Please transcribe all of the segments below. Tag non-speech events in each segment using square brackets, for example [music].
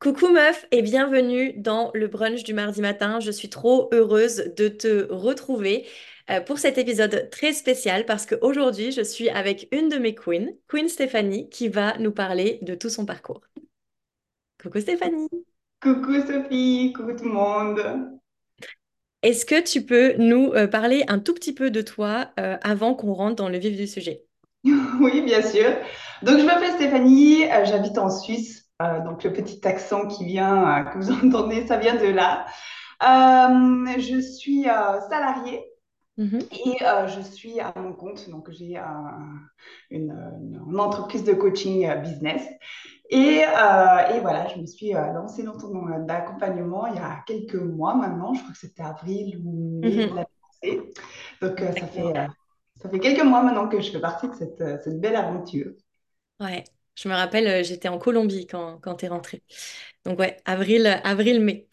Coucou meuf et bienvenue dans le brunch du mardi matin. Je suis trop heureuse de te retrouver euh, pour cet épisode très spécial parce qu'aujourd'hui je suis avec une de mes queens, Queen Stéphanie, qui va nous parler de tout son parcours. Coucou Stéphanie. Coucou Sophie, coucou tout le monde. Est-ce que tu peux nous euh, parler un tout petit peu de toi euh, avant qu'on rentre dans le vif du sujet? [laughs] Oui, bien sûr. Donc, je m'appelle Stéphanie, j'habite en Suisse. Euh, donc, le petit accent qui vient, euh, que vous [laughs] entendez, ça vient de là. Euh, je suis salariée Mhm, et je suis à mon compte. Donc, j'ai un- une, une entreprise de coaching business. Et, et voilà, je me suis lancée dans ton accompagnement il y a quelques mois maintenant. Je crois que c'était avril ou mai de mhm. l'année. Donc, ça fait, ça fait quelques mois maintenant que je fais partie de cette, cette belle aventure. Ouais, je me rappelle, euh, j'étais en Colombie quand, quand tu es rentrée. Donc ouais, avril, avril-mai.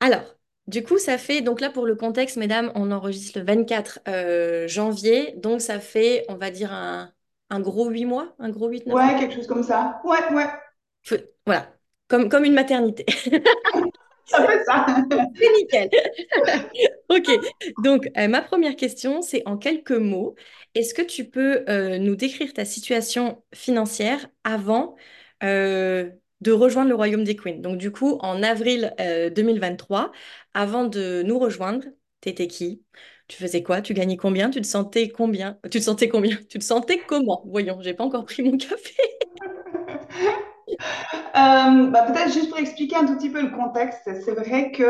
Alors, du coup, ça fait, donc là pour le contexte, mesdames, on enregistre le 24 euh, janvier, donc ça fait, on va dire, un, un gros 8 mois, un gros huit neuf mois. Ouais, quelque chose comme ça. Ouais, ouais, Voilà, comme, comme une maternité. [laughs] ça fait ça. [laughs] C'est nickel. [laughs] Ok, donc euh, ma première question, c'est en quelques mots, est-ce que tu peux euh, nous décrire ta situation financière avant euh, de rejoindre le Royaume des Queens? Donc du coup, en avril euh, 2023, avant de nous rejoindre, t'étais qui? Tu faisais quoi? Tu gagnais combien? Tu te sentais combien? Tu te sentais combien? Tu te sentais comment? Voyons, j'ai pas encore pris mon café. [laughs] Bah, peut-être juste pour expliquer un tout petit peu le contexte, c'est vrai que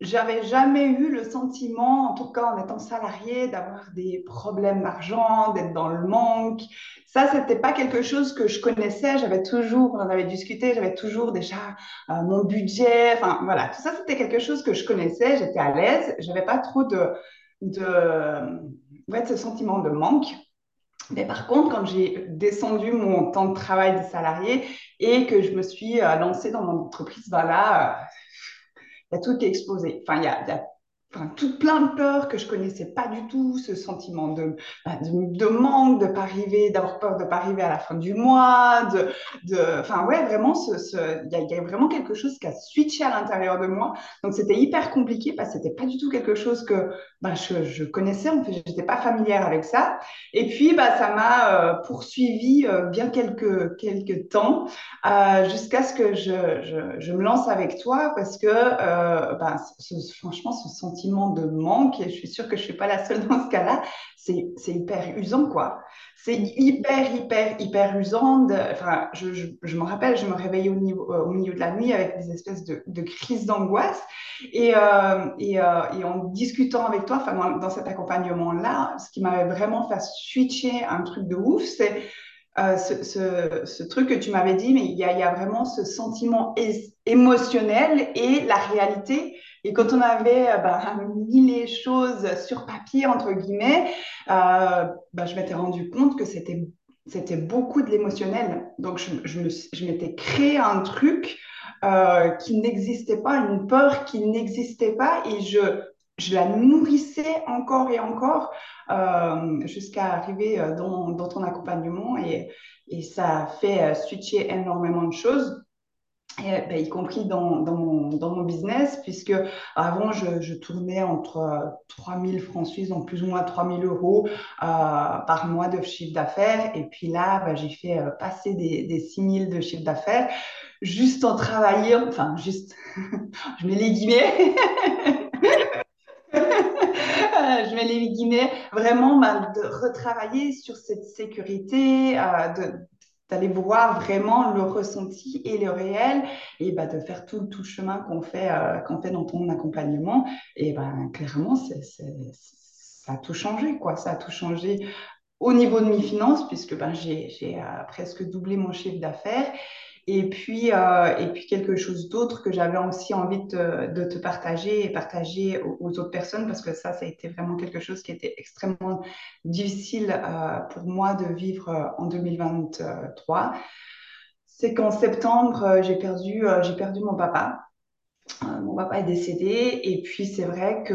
j'avais jamais eu le sentiment, en tout cas en étant salarié, d'avoir des problèmes d'argent, d'être dans le manque. Ça, c'était pas quelque chose que je connaissais. J'avais toujours, on en avait discuté, j'avais toujours déjà euh, mon budget. Enfin, voilà, tout ça, c'était quelque chose que je connaissais. J'étais à l'aise. J'avais pas trop de, de, ouais, ce sentiment de manque. Mais par contre, quand j'ai descendu mon temps de travail de salarié et que je me suis euh, lancée dans mon entreprise, ben là, euh, il y a tout qui est explosé. Enfin, il y a, il y a tout plein de peurs que je connaissais pas du tout, ce sentiment de, bah, de, de manque, de pas arriver, d'avoir peur de pas arriver à la fin du mois, de, enfin ouais, vraiment, ce, ce, il y a, il vraiment quelque chose qui a switché à l'intérieur de moi. Donc c'était hyper compliqué parce que c'était pas du tout quelque chose que bah, je, connaissais, en fait, j'étais pas familière avec ça. Et puis bah, ça m'a euh, poursuivi euh, bien quelques quelques temps euh, jusqu'à ce que je, je, me lance avec toi parce que ben, ce, franchement, ce sentiment de manque, et je suis sûre que je ne suis pas la seule dans ce cas-là, c'est hyper usant, quoi. C'est hyper, hyper, hyper usant. Enfin, je, je, me rappelle, je me réveillais au, niveau, euh, au milieu de la nuit avec des espèces de, de crises d'angoisse. Et, euh, et, euh, et, en discutant avec toi, enfin, dans, dans cet accompagnement-là, ce qui m'avait vraiment fait switcher un truc de ouf, c'est ce, ce, truc que tu m'avais dit, mais il y, a, y a, vraiment ce sentiment émotionnel et la réalité. Et quand on avait euh, bah, mis les choses sur papier, entre guillemets, euh, bah, je m'étais rendu compte que c'était beaucoup de l'émotionnel. Donc, je, m'étais créé un truc euh, qui n'existait pas, une peur qui n'existait pas, et je, la nourrissais encore et encore jusqu'à arriver dans, ton accompagnement et, et, ça a fait switcher énormément de choses. Et, ben, y compris dans, dans, mon, dans, mon, business, puisque avant, je, je tournais entre 3 000 francs suisses, donc plus ou moins 3 000 euros euh, par mois de chiffre d'affaires. Et puis là, ben, j'ai fait euh, passer des, des 6 000 de chiffre d'affaires juste en travaillant, enfin, juste, [laughs] je mets les guillemets, [laughs] je mets les guillemets, vraiment bah, de retravailler sur cette sécurité, euh, de, d'aller voir vraiment le ressenti et le réel et bah, de faire tout, tout le chemin qu'on fait, euh, qu'on fait dans ton accompagnement. Et ben clairement, ça a tout changé, quoi. Ça a tout changé au niveau de mes finances, puisque ben, j'ai, j'ai euh, presque doublé mon chiffre d'affaires. Et puis, euh, et puis quelque chose d'autre que j'avais aussi envie de te, de te, partager et partager aux, aux, autres personnes, parce que ça, ça a été vraiment quelque chose qui était extrêmement difficile euh, pour moi de vivre euh, en 2023. C'est qu'en septembre, j'ai perdu, j'ai perdu mon papa. Mon papa est décédé, et puis c'est vrai que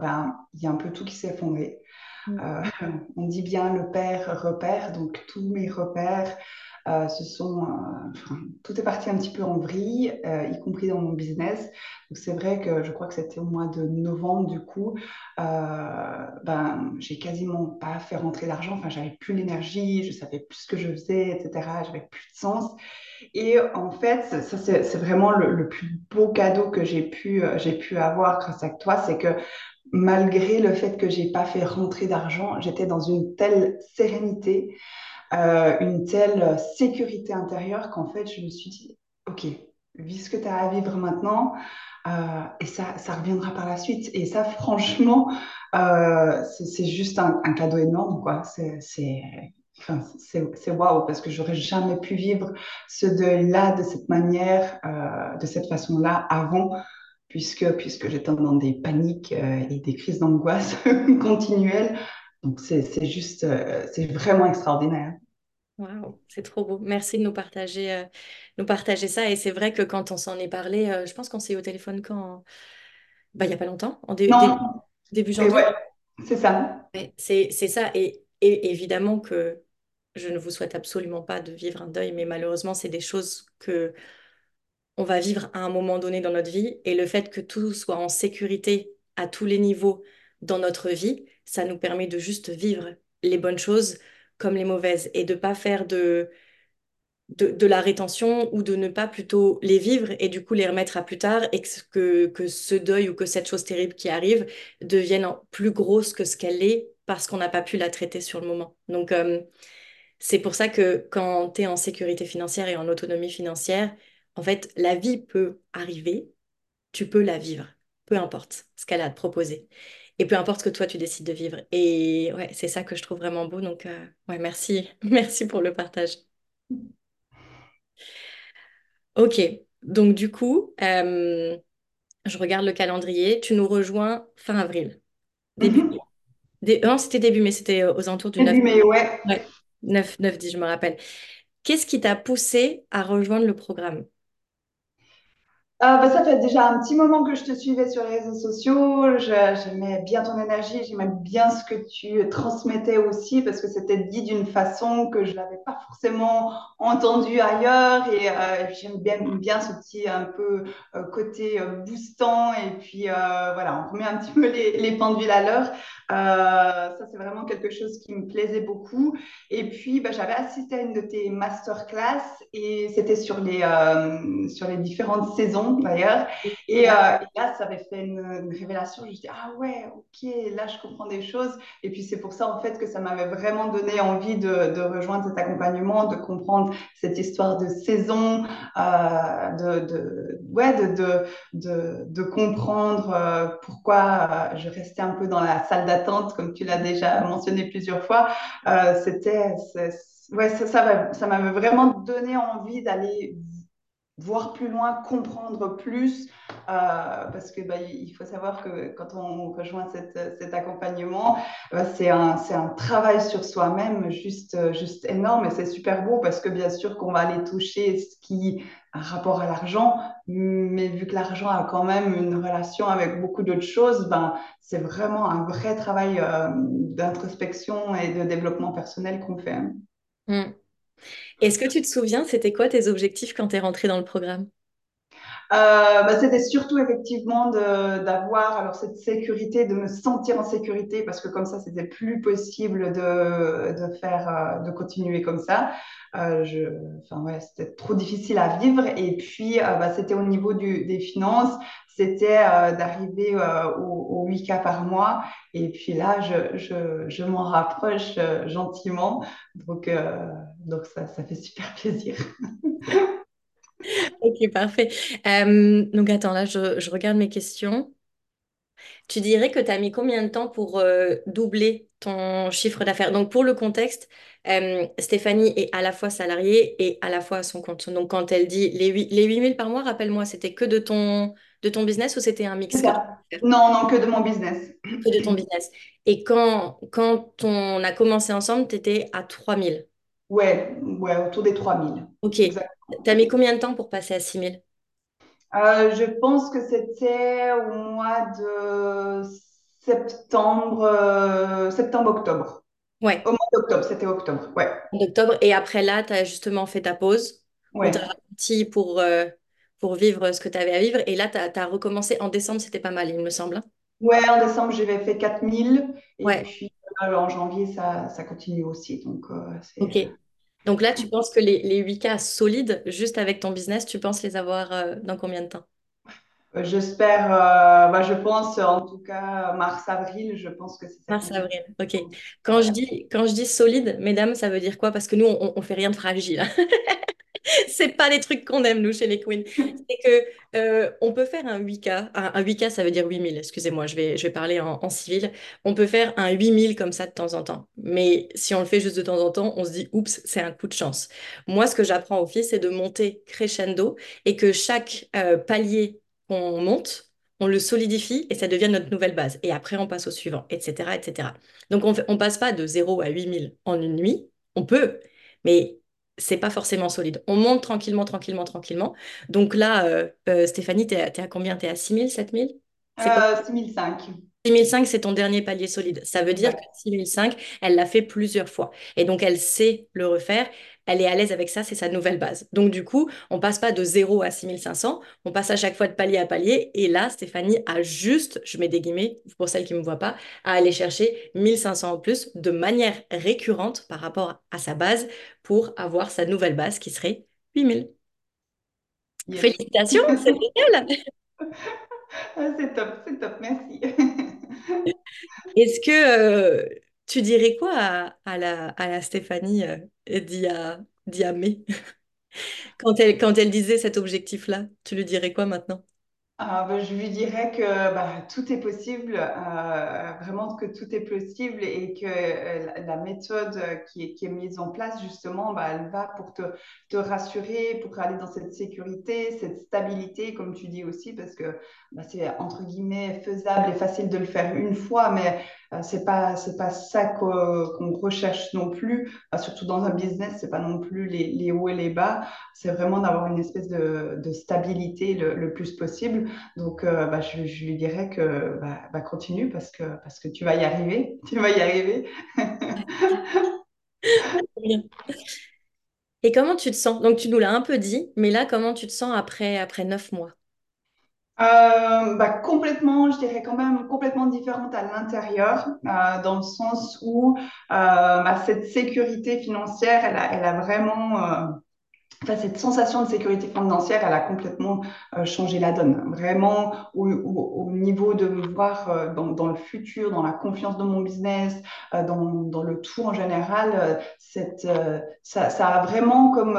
ben, il y a un peu tout qui s'est effondré. Euh, [laughs] on dit bien le père repère, donc tous mes repères euh, se sont euh, tout est parti un petit peu en vrille, euh, y compris dans mon business. Donc c'est vrai que je crois que c'était au mois de novembre, du coup, ben, j'ai quasiment pas fait rentrer l'argent. Enfin, j'avais plus l'énergie, je savais plus ce que je faisais, etc. J'avais plus de sens. Et en fait, ça, c'est vraiment le, le, plus beau cadeau que j'ai pu, j'ai pu avoir grâce à toi, c'est que malgré le fait que j'ai pas fait rentrer d'argent, j'étais dans une telle sérénité, euh, une telle sécurité intérieure qu'en fait, je me suis dit, OK, vis ce que tu as à vivre maintenant, euh, et ça, ça reviendra par la suite. Et ça, franchement, euh, c'est juste un, cadeau énorme, quoi. C'est c'est waouh parce que j'aurais jamais pu vivre ce deuil-là de cette manière, de cette façon-là avant puisque, puisque j'étais dans des paniques et des crises d'angoisse [laughs] continuelles. Donc, c'est juste, euh, c'est vraiment extraordinaire. Wow, c'est trop beau. Merci de nous partager, euh, nous partager ça. Et c'est vrai que quand on s'en est parlé, je pense qu'on s'est eu au téléphone quand, bah, il n'y a pas longtemps, en dé dé début janvier. Ouais, c'est ça. c'est ça. Et, et, évidemment que je ne vous souhaite absolument pas de vivre un deuil, mais malheureusement, c'est des choses que on va vivre à un moment donné dans notre vie et le fait que tout soit en sécurité à tous les niveaux dans notre vie, ça nous permet de juste vivre les bonnes choses comme les mauvaises et de pas faire de, de, la rétention ou de ne pas plutôt les vivre et du coup les remettre à plus tard et que, que ce deuil ou que cette chose terrible qui arrive devienne plus grosse que ce qu'elle est parce qu'on n'a pas pu la traiter sur le moment. Donc, euh, c'est pour ça que quand tu es en sécurité financière et en autonomie financière, en fait, la vie peut arriver, tu peux la vivre, peu importe ce qu'elle a à te proposer. Et peu importe ce que toi tu décides de vivre. Et ouais, c'est ça que je trouve vraiment beau. Donc, euh, ouais, merci. [laughs] Merci pour le partage. Ok, donc du coup, euh, je regarde le calendrier. Tu nous rejoins fin avril. Début mhm. mai. Non, c'était début mai, c'était aux alentours du 9 mai. ouais. ouais. 9, 9, 10, je me rappelle. Qu'est-ce qui t'a poussé à rejoindre le programme? Euh, bah, ça fait déjà un petit moment que je te suivais sur les réseaux sociaux. J'aimais bien ton énergie, j'aimais bien ce que tu transmettais aussi parce que c'était dit d'une façon que je n'avais pas forcément entendu ailleurs. Et, euh, j'aime bien, bien ce petit un peu euh, côté euh, boostant. Et puis voilà, on remet un petit peu les, les pendules à l'heure. ça, c'est vraiment quelque chose qui me plaisait beaucoup. Et puis, bah, j'avais assisté à une de tes masterclass et c'était sur sur les différentes saisons d'ailleurs. Euh, et, là, ça avait fait une, révélation. Je dis, ah ouais, ok, là, je comprends des choses. Et puis, c'est pour ça, en fait, que ça m'avait vraiment donné envie de, de, rejoindre cet accompagnement, de comprendre cette histoire de saison, euh, de, de, ouais, de, de, de comprendre euh, pourquoi je restais un peu dans la salle d'attente, comme tu l'as déjà mentionné plusieurs fois. C'était, ouais, ça, ça m'avait vraiment donné envie d'aller voir plus loin, comprendre plus, euh, parce que bah, il faut savoir que quand on rejoint cet accompagnement, bah, c'est un, un, travail sur soi-même juste, juste énorme et c'est super beau parce que bien sûr qu'on va aller toucher ce qui a rapport à l'argent, mais vu que l'argent a quand même une relation avec beaucoup d'autres choses, ben, c'est vraiment un vrai travail euh, d'introspection et de développement personnel qu'on fait. Mmh. Est-ce que tu te souviens, c'était quoi tes objectifs quand tu es rentré dans le programme? Euh, bah, c'était surtout effectivement d'avoir alors cette sécurité, de me sentir en sécurité parce que comme ça c'était plus possible de, faire, euh, de continuer comme ça. Euh, ouais, c'était trop difficile à vivre. Et puis bah, c'était au niveau des finances, c'était euh, d'arriver au, au 8K par mois et puis là je, je, je m'en rapproche gentiment donc donc ça, ça fait super plaisir. [laughs] Ok, parfait. Euh, donc attends, là, je, regarde mes questions. Tu dirais que tu as mis combien de temps pour euh, doubler ton chiffre d'affaires? Donc pour le contexte, euh, Stéphanie est à la fois salariée et à la fois à son compte. Donc quand elle dit les 8, les 000 par mois, rappelle-moi, c'était que de ton, de ton business ou c'était un mix? Non, non, que de mon business. Que de ton business. Et quand, quand on a commencé ensemble, tu étais à 3 000. Ouais, ouais, autour des 3000. Ok. Tu as mis combien de temps pour passer à 6000 euh, Je pense que c'était au mois de septembre, euh, septembre-octobre. Ouais. Au mois d'octobre, c'était octobre, ouais. En octobre. Et après là, tu as justement fait ta pause. Ouais. ralenti pour, euh, pour vivre ce que tu avais à vivre. Et là, tu as, recommencé en décembre, c'était pas mal, il me semble. hein. Ouais, en décembre, j'avais fait 4000 et Ouais, puis en janvier, ça, ça continue aussi. Donc, euh, ok. Donc là, tu penses que les, les 8K solides, juste avec ton business, tu penses les avoir euh, dans combien de temps? euh, j'espère, euh, bah, je pense en tout cas mars-avril, je pense que c'est ça Mars, qu'on avril. Ok. Quand je dis, quand je dis solide, mesdames, ça veut dire quoi? Parce que nous, on, on fait rien de fragile. [laughs] [laughs] C'est pas les trucs qu'on aime, nous, chez les queens. C'est que euh, on peut faire un 8K. Un, un 8K, ça veut dire 8000. Excusez-moi, je vais, je vais parler en, civil. On peut faire un 8000 comme ça de temps en temps. Mais si on le fait juste de temps en temps, on se dit, oups, c'est un coup de chance. Moi, ce que j'apprends au fils, c'est de monter crescendo et que chaque euh, palier qu'on monte, on le solidifie et ça devient notre nouvelle base. Et après, on passe au suivant, etc., etc. Donc, on on passe pas de zéro à 8000 en une nuit. On peut, mais c'est pas forcément solide. On monte tranquillement, tranquillement, tranquillement. Donc là, euh, euh, Stéphanie, t'es à, t'es à combien? T'es à six mille, sept mille? C'est quoi? Euh, 6005. 6005, c'est ton dernier palier solide. Ça veut dire que Exact. 6005, elle l'a fait plusieurs fois. Et donc, elle sait le refaire. Elle est à l'aise avec ça, c'est sa nouvelle base. Donc, du coup, on passe pas de zéro à 6500, on passe à chaque fois de palier à palier. Et là, Stéphanie a juste, je mets des guillemets pour celles qui ne me voient pas, à aller chercher 1500 en plus de manière récurrente par rapport à sa base pour avoir sa nouvelle base qui serait 8000. Yes. Félicitations, c'est [laughs] génial! Ah, C'est top, c'est top, merci. Est-ce que euh, tu dirais quoi à, la, à Stéphanie euh, d'il y a, [laughs] quand elle, quand elle disait cet objectif-là? Tu lui dirais quoi maintenant? Ah, bah, je lui dirais que bah, tout est possible, euh, vraiment que tout est possible et que euh, la méthode euh, qui est, qui est mise en place, justement, bah, elle va pour te, te rassurer, pour aller dans cette sécurité, cette stabilité, comme tu dis aussi, parce que bah, c'est entre guillemets faisable et facile de le faire une fois, mais c'est pas, c'est pas ça qu'o- qu'on recherche non plus, surtout dans un business, c'est pas non plus les, hauts et les bas, c'est vraiment d'avoir une espèce de, de stabilité le, plus possible. Donc, euh, bah, je, lui dirais que bah, bah, continue parce que, tu vas y arriver. [laughs] Tu vas y arriver. Et comment tu te sens? Donc tu nous l'as un peu dit, mais là, comment tu te sens après, après neuf mois? Euh, bah, complètement, je dirais quand même complètement différente à l'intérieur, euh, dans le sens où euh, bah, cette sécurité financière, elle a, vraiment, Enfin, cette sensation de sécurité financière, elle a complètement changé la donne. Vraiment, au, au- au niveau de me voir dans, le futur, dans la confiance de mon business, dans, le tout en général, ça a vraiment comme...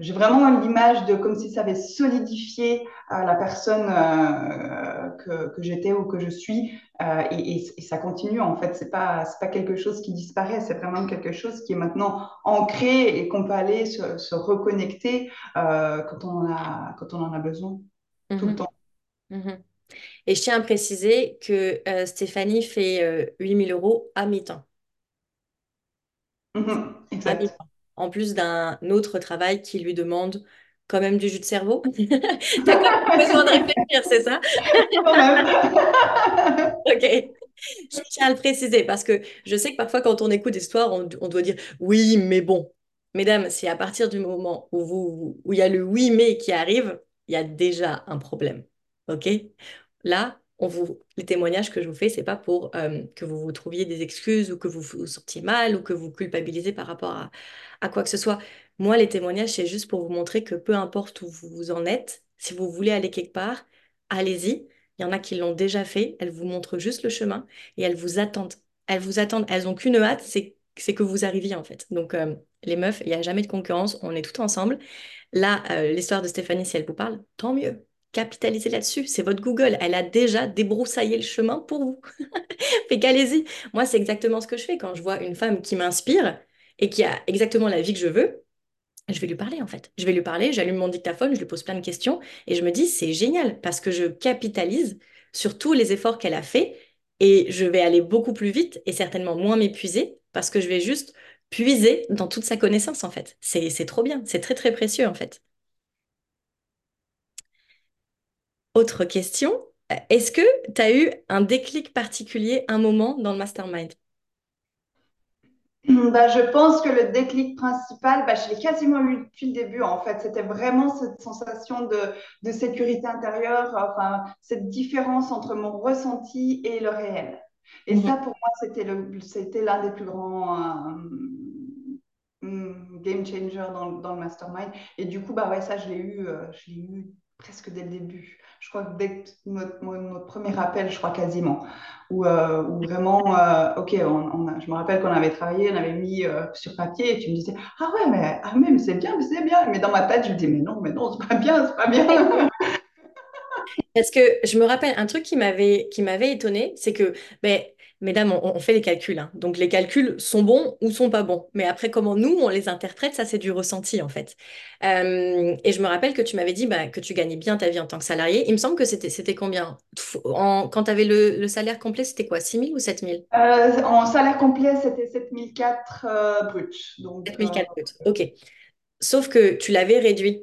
j'ai vraiment l'image de comme si ça avait solidifié euh, la personne euh, que, que j'étais ou que je suis. Euh, et, et- et ça continue, en fait. C'est pas, c'est pas quelque chose qui disparaît, c'est vraiment quelque chose qui est maintenant ancré et qu'on peut aller se, se reconnecter quand on en a, quand on en a besoin, tout le Mhm, temps. mhm. Et je tiens à préciser que Stéphanie fait euh, 8000 euros à mi-temps. Mhm, À mi-temps. En plus d'un autre travail qui lui demande quand même du jus de cerveau. [laughs] [laughs] T'as quand même besoin de réfléchir, c'est ça? [laughs] Ok. Je tiens à le préciser parce que je sais que parfois, quand on écoute des histoires, on, on doit dire oui, mais bon. Mesdames, si à partir du moment où vous, où il y a le oui, mais qui arrive, il y a déjà un problème. OK? Là, vous, les témoignages que je vous fais, c'est pas pour euh, que vous vous trouviez des excuses ou que vous vous sentiez mal ou que vous culpabilisez par rapport à, quoi que ce soit. Moi, les témoignages, c'est juste pour vous montrer que peu importe où vous en êtes, si vous voulez aller quelque part, allez-y. Il y en a qui l'ont déjà fait. Elles vous montrent juste le chemin et elles vous attendent. Elles vous attendent. Elles ont qu'une hâte, c'est que vous arriviez en fait. Donc euh, les meufs, il n'y a jamais de concurrence. On est toutes ensemble. Là, euh, l'histoire de Stéphanie, si elle vous parle, tant mieux. Capitalisez là-dessus. C'est votre Google. Elle a déjà débroussaillé le chemin pour vous. [laughs] Fait qu'allez-y. Moi, c'est exactement ce que je fais quand je vois une femme qui m'inspire et qui a exactement la vie que je veux. Je vais lui parler en fait. Je vais lui parler, j'allume mon dictaphone, je lui pose plein de questions et je me dis c'est génial parce que je capitalise sur tous les efforts qu'elle a fait et je vais aller beaucoup plus vite et certainement moins m'épuiser parce que je vais juste puiser dans toute sa connaissance en fait. C'est trop bien, c'est très très précieux en fait. Autre question, est-ce que tu as eu un déclic particulier, un moment dans le mastermind? Bah, je pense que le déclic principal, bah, je l'ai quasiment eu depuis le début en fait. C'était vraiment cette sensation de, de sécurité intérieure, enfin, cette différence entre mon ressenti et le réel. Et Mhm. ça, pour moi, c'était l'un des plus grands euh, hum, game changer dans, dans le mastermind. Et du coup, bah ouais, ça, je l'ai eu, euh, je l'ai eu presque dès le début. Je crois que dès notre, premier appel, je crois quasiment, où, euh, où vraiment, euh, ok, on, on a- je me rappelle qu'on avait travaillé, on avait mis euh, sur papier, et tu me disais, ah ouais, mais, ah, mais, mais c'est bien, mais c'est bien. Mais dans ma tête, je me dis, mais non, mais non, c'est pas bien, c'est pas bien. [laughs] [laughs] Parce que je me rappelle un truc qui m'avait qui m'avait étonné, c'est que, ben, mesdames, on, on fait les calculs, hein. Donc les calculs sont bons ou sont pas bons. Mais après, comment nous, on les interprète, ça, c'est du ressenti, en fait. Euh, et je me rappelle que tu m'avais dit bah, que tu gagnais bien ta vie en tant que salarié. Il me semble que c'était combien? En, quand tu avais le, le salaire complet, c'était quoi? six mille ou sept mille? Euh, en salaire complet, c'était 7004 euh, brut. sept Donc, mille euh, quatre brut. OK. Sauf que tu l'avais réduit.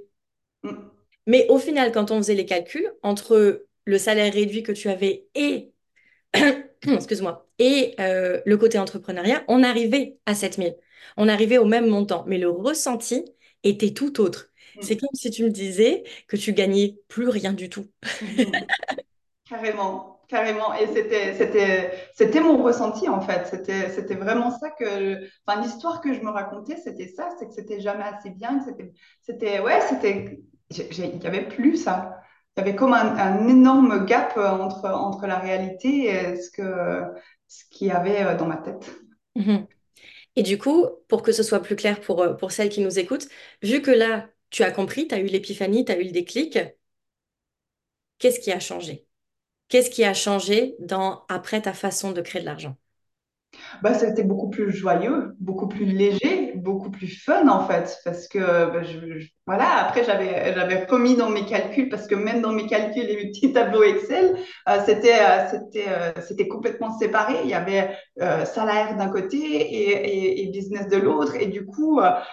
mm, Mais au final, quand on faisait les calculs, entre le salaire réduit que tu avais et [clears throat] excuse-moi, et euh, le côté entrepreneuriat, on arrivait à 7000. On arrivait au même montant, mais le ressenti était tout autre. C'est mm, comme si tu me disais que tu gagnais plus rien du tout. mhm. Carrément, carrément. Et c'était, c'était, c'était mon ressenti en fait. C'était, c'était vraiment ça que, enfin, l'histoire que je me racontais, c'était ça, c'est que c'était jamais assez bien, c'était, c'était, ouais, c'était, il y avait plus ça. Il y avait comme un, un énorme gap euh, entre, entre la réalité et ce que, ce qu'il y avait euh, dans ma tête. Mhm. Et du coup, pour que ce soit plus clair pour, euh, pour celles qui nous écoutent, vu que là, tu as compris, tu as eu l'épiphanie, tu as eu le déclic, qu'est-ce qui a changé? Qu'est-ce qui a changé dans, après ta façon de créer de l'argent? Bah, c'était beaucoup plus joyeux, beaucoup plus léger, beaucoup plus fun en fait, parce que bah, voilà, après j'avais j'avais remis dans mes calculs, parce que même dans mes calculs et mes petits tableaux Excel, euh, c'était euh, c'était euh, c'était complètement séparé. Il y avait euh, salaire d'un côté et, business de l'autre, et du coup, bah,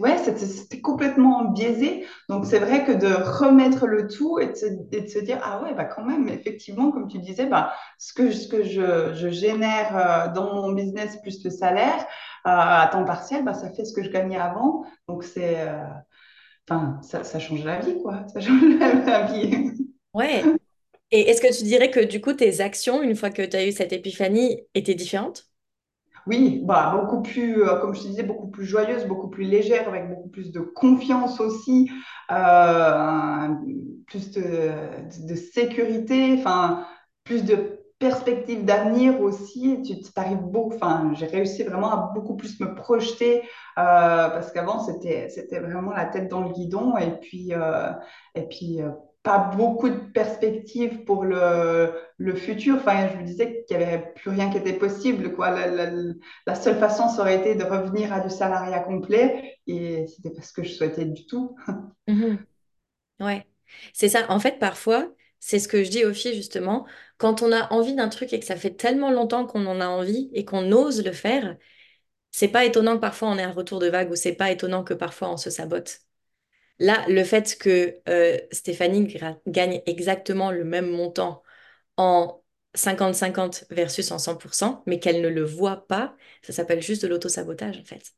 ouais, c'était complètement biaisé. Donc c'est vrai que de remettre le tout et de se, dire ah ouais bah quand même effectivement comme tu disais bah ce que, ce que je, génère dans mon business plus le salaire à temps partiel, bah, ça fait ce que je gagnais avant. Donc, c'est, euh, enfin, ça, ça change la vie, quoi. Ça [laughs] change la, la vie. Ouais. Et est-ce que tu dirais que du coup, tes actions, une fois que tu as eu cette épiphanie, étaient différentes? Oui, bah, beaucoup plus, euh, comme je te disais, beaucoup plus joyeuse, beaucoup plus légère, avec beaucoup plus de confiance aussi, euh, plus de, de sécurité, enfin, plus de perspectives d'avenir aussi. Tu t'arrives beau, enfin, j'ai réussi vraiment à beaucoup plus me projeter, euh, parce qu'avant, c'était, c'était vraiment la tête dans le guidon, et puis, euh, et puis euh, pas beaucoup de perspectives pour le le futur. Enfin, je me disais qu'il n'y avait plus rien qui était possible, quoi. La, seule façon, ça aurait été de revenir à du salariat complet et c'était pas ce que je souhaitais du tout. [laughs] Mhm. Ouais. C'est ça. En fait, parfois, c'est ce que je dis aux filles, justement, quand on a envie d'un truc et que ça fait tellement longtemps qu'on en a envie et qu'on ose le faire, c'est pas étonnant que parfois on ait un retour de vague ou c'est pas étonnant que parfois on se sabote. Là, le fait que euh, Stéphanie gagne exactement le même montant en 50-50 versus en 100%, mais qu'elle ne le voit pas, ça s'appelle juste de l'auto-sabotage en fait.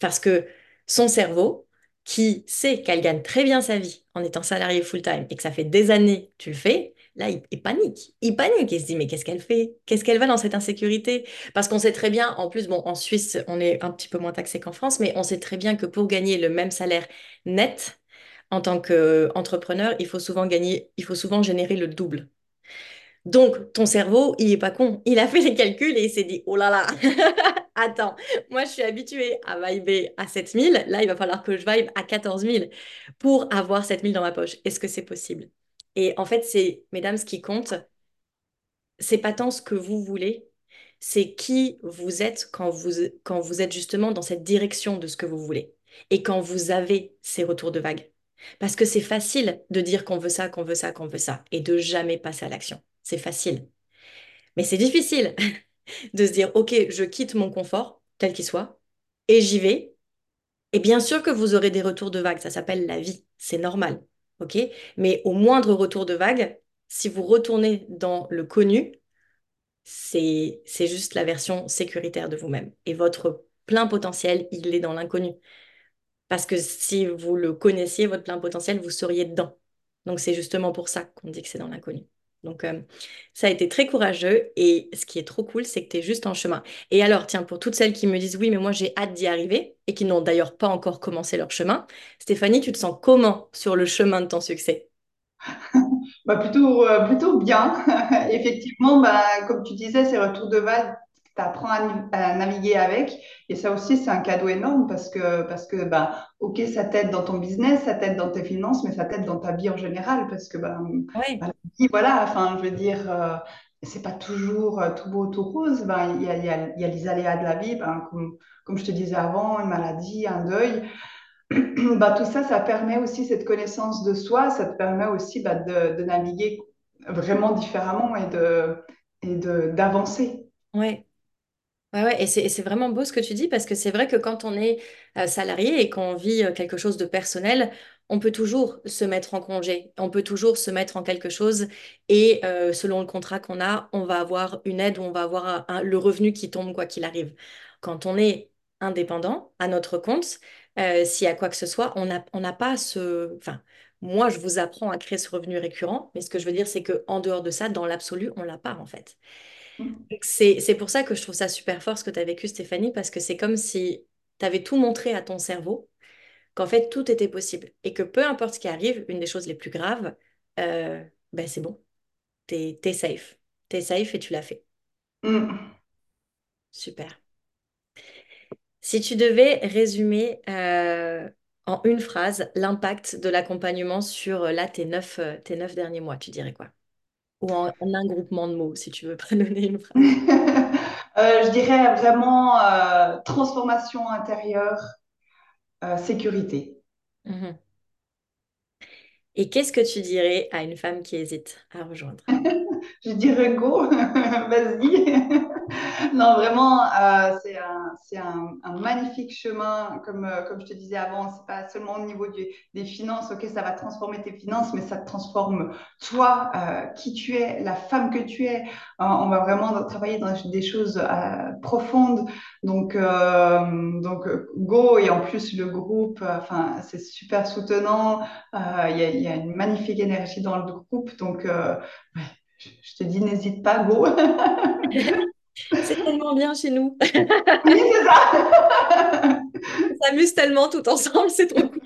Parce que son cerveau, qui sait qu'elle gagne très bien sa vie en étant salarié full-time et que ça fait des années que tu le fais, là, il, panique. Il panique. Il se dit, mais qu'est-ce qu'elle fait? Qu'est-ce qu'elle va dans cette insécurité? Parce qu'on sait très bien, en plus, bon, en Suisse, on est un petit peu moins taxé qu'en France, mais on sait très bien que pour gagner le même salaire net, en tant qu'entrepreneur, il faut souvent gagner, il faut souvent générer le double. Donc, ton cerveau, il est pas con. Il a fait les calculs et il s'est dit, oh là là, [laughs] attends, moi je suis habituée à vibrer à 7000. Là, il va falloir que je vibe à 14 000 pour avoir 7000 dans ma poche. Est-ce que c'est possible? Et en fait, c'est, mesdames, ce qui compte, c'est pas tant ce que vous voulez, c'est qui vous êtes quand vous, quand vous êtes justement dans cette direction de ce que vous voulez et quand vous avez ces retours de vague. Parce que c'est facile de dire qu'on veut ça, qu'on veut ça, qu'on veut ça et de jamais passer à l'action. C'est facile. Mais c'est difficile [laughs] de se dire, OK, je quitte mon confort, tel qu'il soit, et j'y vais. Et bien sûr que vous aurez des retours de vague, ça s'appelle la vie, c'est normal. OK? Mais au moindre retour de vague, si vous retournez dans le connu, c'est c'est juste la version sécuritaire de vous-même. Et votre plein potentiel, il est dans l'inconnu. Parce que si vous le connaissiez, votre plein potentiel, vous seriez dedans. Donc c'est justement pour ça qu'on dit que c'est dans l'inconnu. Donc euh, ça a été très courageux et ce qui est trop cool, c'est que tu es juste en chemin. Et alors, tiens, pour toutes celles qui me disent oui, mais moi j'ai hâte d'y arriver et qui n'ont d'ailleurs pas encore commencé leur chemin, Stéphanie, tu te sens comment sur le chemin de ton succès? [laughs] Bah plutôt, euh, bien. [laughs] Effectivement, bah, comme tu disais, ces retours de vague, tu apprends à, naviguer avec. Et ça aussi, c'est un cadeau énorme parce que, parce que bah, OK, ça t'aide dans ton business, ça t'aide dans tes finances, mais ça t'aide dans ta vie en général. Parce que bah, bah, voilà, enfin, je veux dire, euh, c'est pas toujours euh, tout beau, tout rose. Ben, il y a, y a, y a les aléas de la vie, ben, comme, comme je te disais avant, une maladie, un deuil. [clears throat] bah, tout ça, ça permet aussi cette connaissance de soi, ça te permet aussi bah, de, de naviguer vraiment différemment et de, et de, d'avancer. Ouais. Ouais, et c'est vraiment beau ce que tu dis parce que c'est vrai que quand on est euh, salarié et qu'on vit quelque chose de personnel, on peut toujours se mettre en congé, on peut toujours se mettre en quelque chose et selon le contrat qu'on a, on va avoir une aide ou on va avoir le revenu qui tombe quoi qu'il arrive. Quand on est indépendant à notre compte, s'il y a quoi que ce soit, on n'a pas ce... Enfin, moi, je vous apprends à créer ce revenu récurrent, mais ce que je veux dire, c'est que en dehors de ça, dans l'absolu, on l'a pas en fait. C'est, pour ça que je trouve ça super fort ce que tu as vécu, Stéphanie, parce que c'est comme si tu avais tout montré à ton cerveau, qu'en fait, tout était possible. Et que peu importe ce qui arrive, une des choses les plus graves, euh, ben c'est bon, t'es, t'es safe. T'es safe et tu l'as fait. Mm. Super. Si tu devais résumer euh, en une phrase l'impact de l'accompagnement sur euh, là, tes neuf, tes neuf derniers mois, tu dirais quoi? Ou en, en un groupement de mots, si tu veux [laughs] pas donner une phrase. [laughs] Euh, je dirais vraiment euh, transformation intérieure, euh, sécurité. Mhm. Et qu'est-ce que tu dirais à une femme qui hésite à rejoindre? [laughs] Je dirais go, vas-y. [laughs] Non, vraiment, euh, c'est un, magnifique chemin. Comme, euh, comme je te disais avant, c'est pas seulement au niveau des finances, ok, ça va transformer tes finances, mais ça te transforme toi, euh, qui tu es, la femme que tu es. On va vraiment travailler dans des choses profondes. Donc, go, et en plus, le groupe, c'est super soutenant. Il y a, une magnifique énergie dans le groupe. Donc, je te dis, n'hésite pas, go. [laughs] C'est tellement bien chez nous. [laughs] Oui, c'est ça. On s'amuse tellement tout ensemble, c'est trop cool.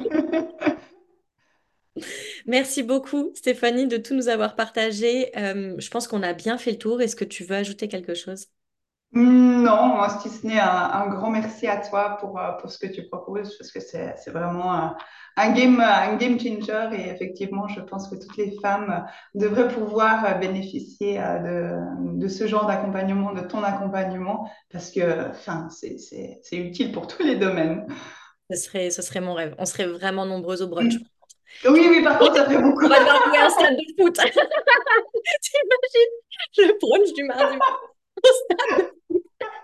Merci beaucoup, Stéphanie, de tout nous avoir partagé. Euh, je pense qu'on a bien fait le tour. Est-ce que tu veux ajouter quelque chose? Non, moi, si ce n'est un, un grand merci à toi pour, euh, pour ce que tu proposes, parce que c'est, c'est vraiment un, un game, un game changer. Et effectivement, je pense que toutes les femmes devraient pouvoir euh, bénéficier euh, de, de ce genre d'accompagnement, de ton accompagnement, parce que enfin, c'est, c'est, c'est utile pour tous les domaines. Ce serait, ce serait mon rêve. On serait vraiment nombreuses au brunch. Oui, oui, par contre, ça ferait beaucoup. On va louer un stade de foot. [laughs] T'imagines le brunch du mardi au stade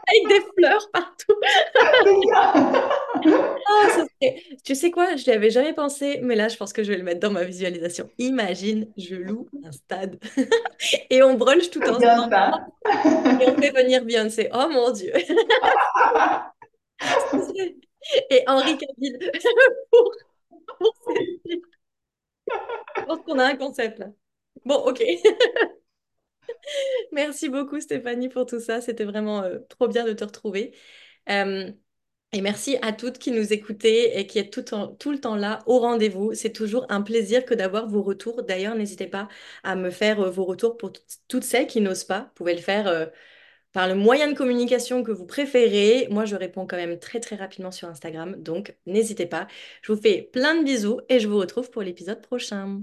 avec des fleurs partout. [laughs] Oh, serait- Tu sais quoi? Je n'y avais jamais pensé, mais là, je pense que je vais le mettre dans ma visualisation. Imagine, je loue un stade [laughs] et on brunch tout ensemble et on fait venir Beyoncé. Oh mon Dieu! [laughs] Et Henri Cavill pour, pour ses- Je pense qu'on a un concept là. Bon, ok. [laughs] Merci beaucoup Stéphanie pour tout ça. C'était vraiment euh, trop bien de te retrouver. Euh, et merci à toutes qui nous écoutez et qui êtes tout, le temps là au rendez-vous. C'est toujours un plaisir que d'avoir vos retours. D'ailleurs, n'hésitez pas à me faire euh, vos retours pour toutes celles qui n'osent pas. Vous pouvez le faire par le moyen de communication que vous préférez. Moi, je réponds quand même très très rapidement sur Instagram, donc n'hésitez pas. Je vous fais plein de bisous et je vous retrouve pour l'épisode prochain.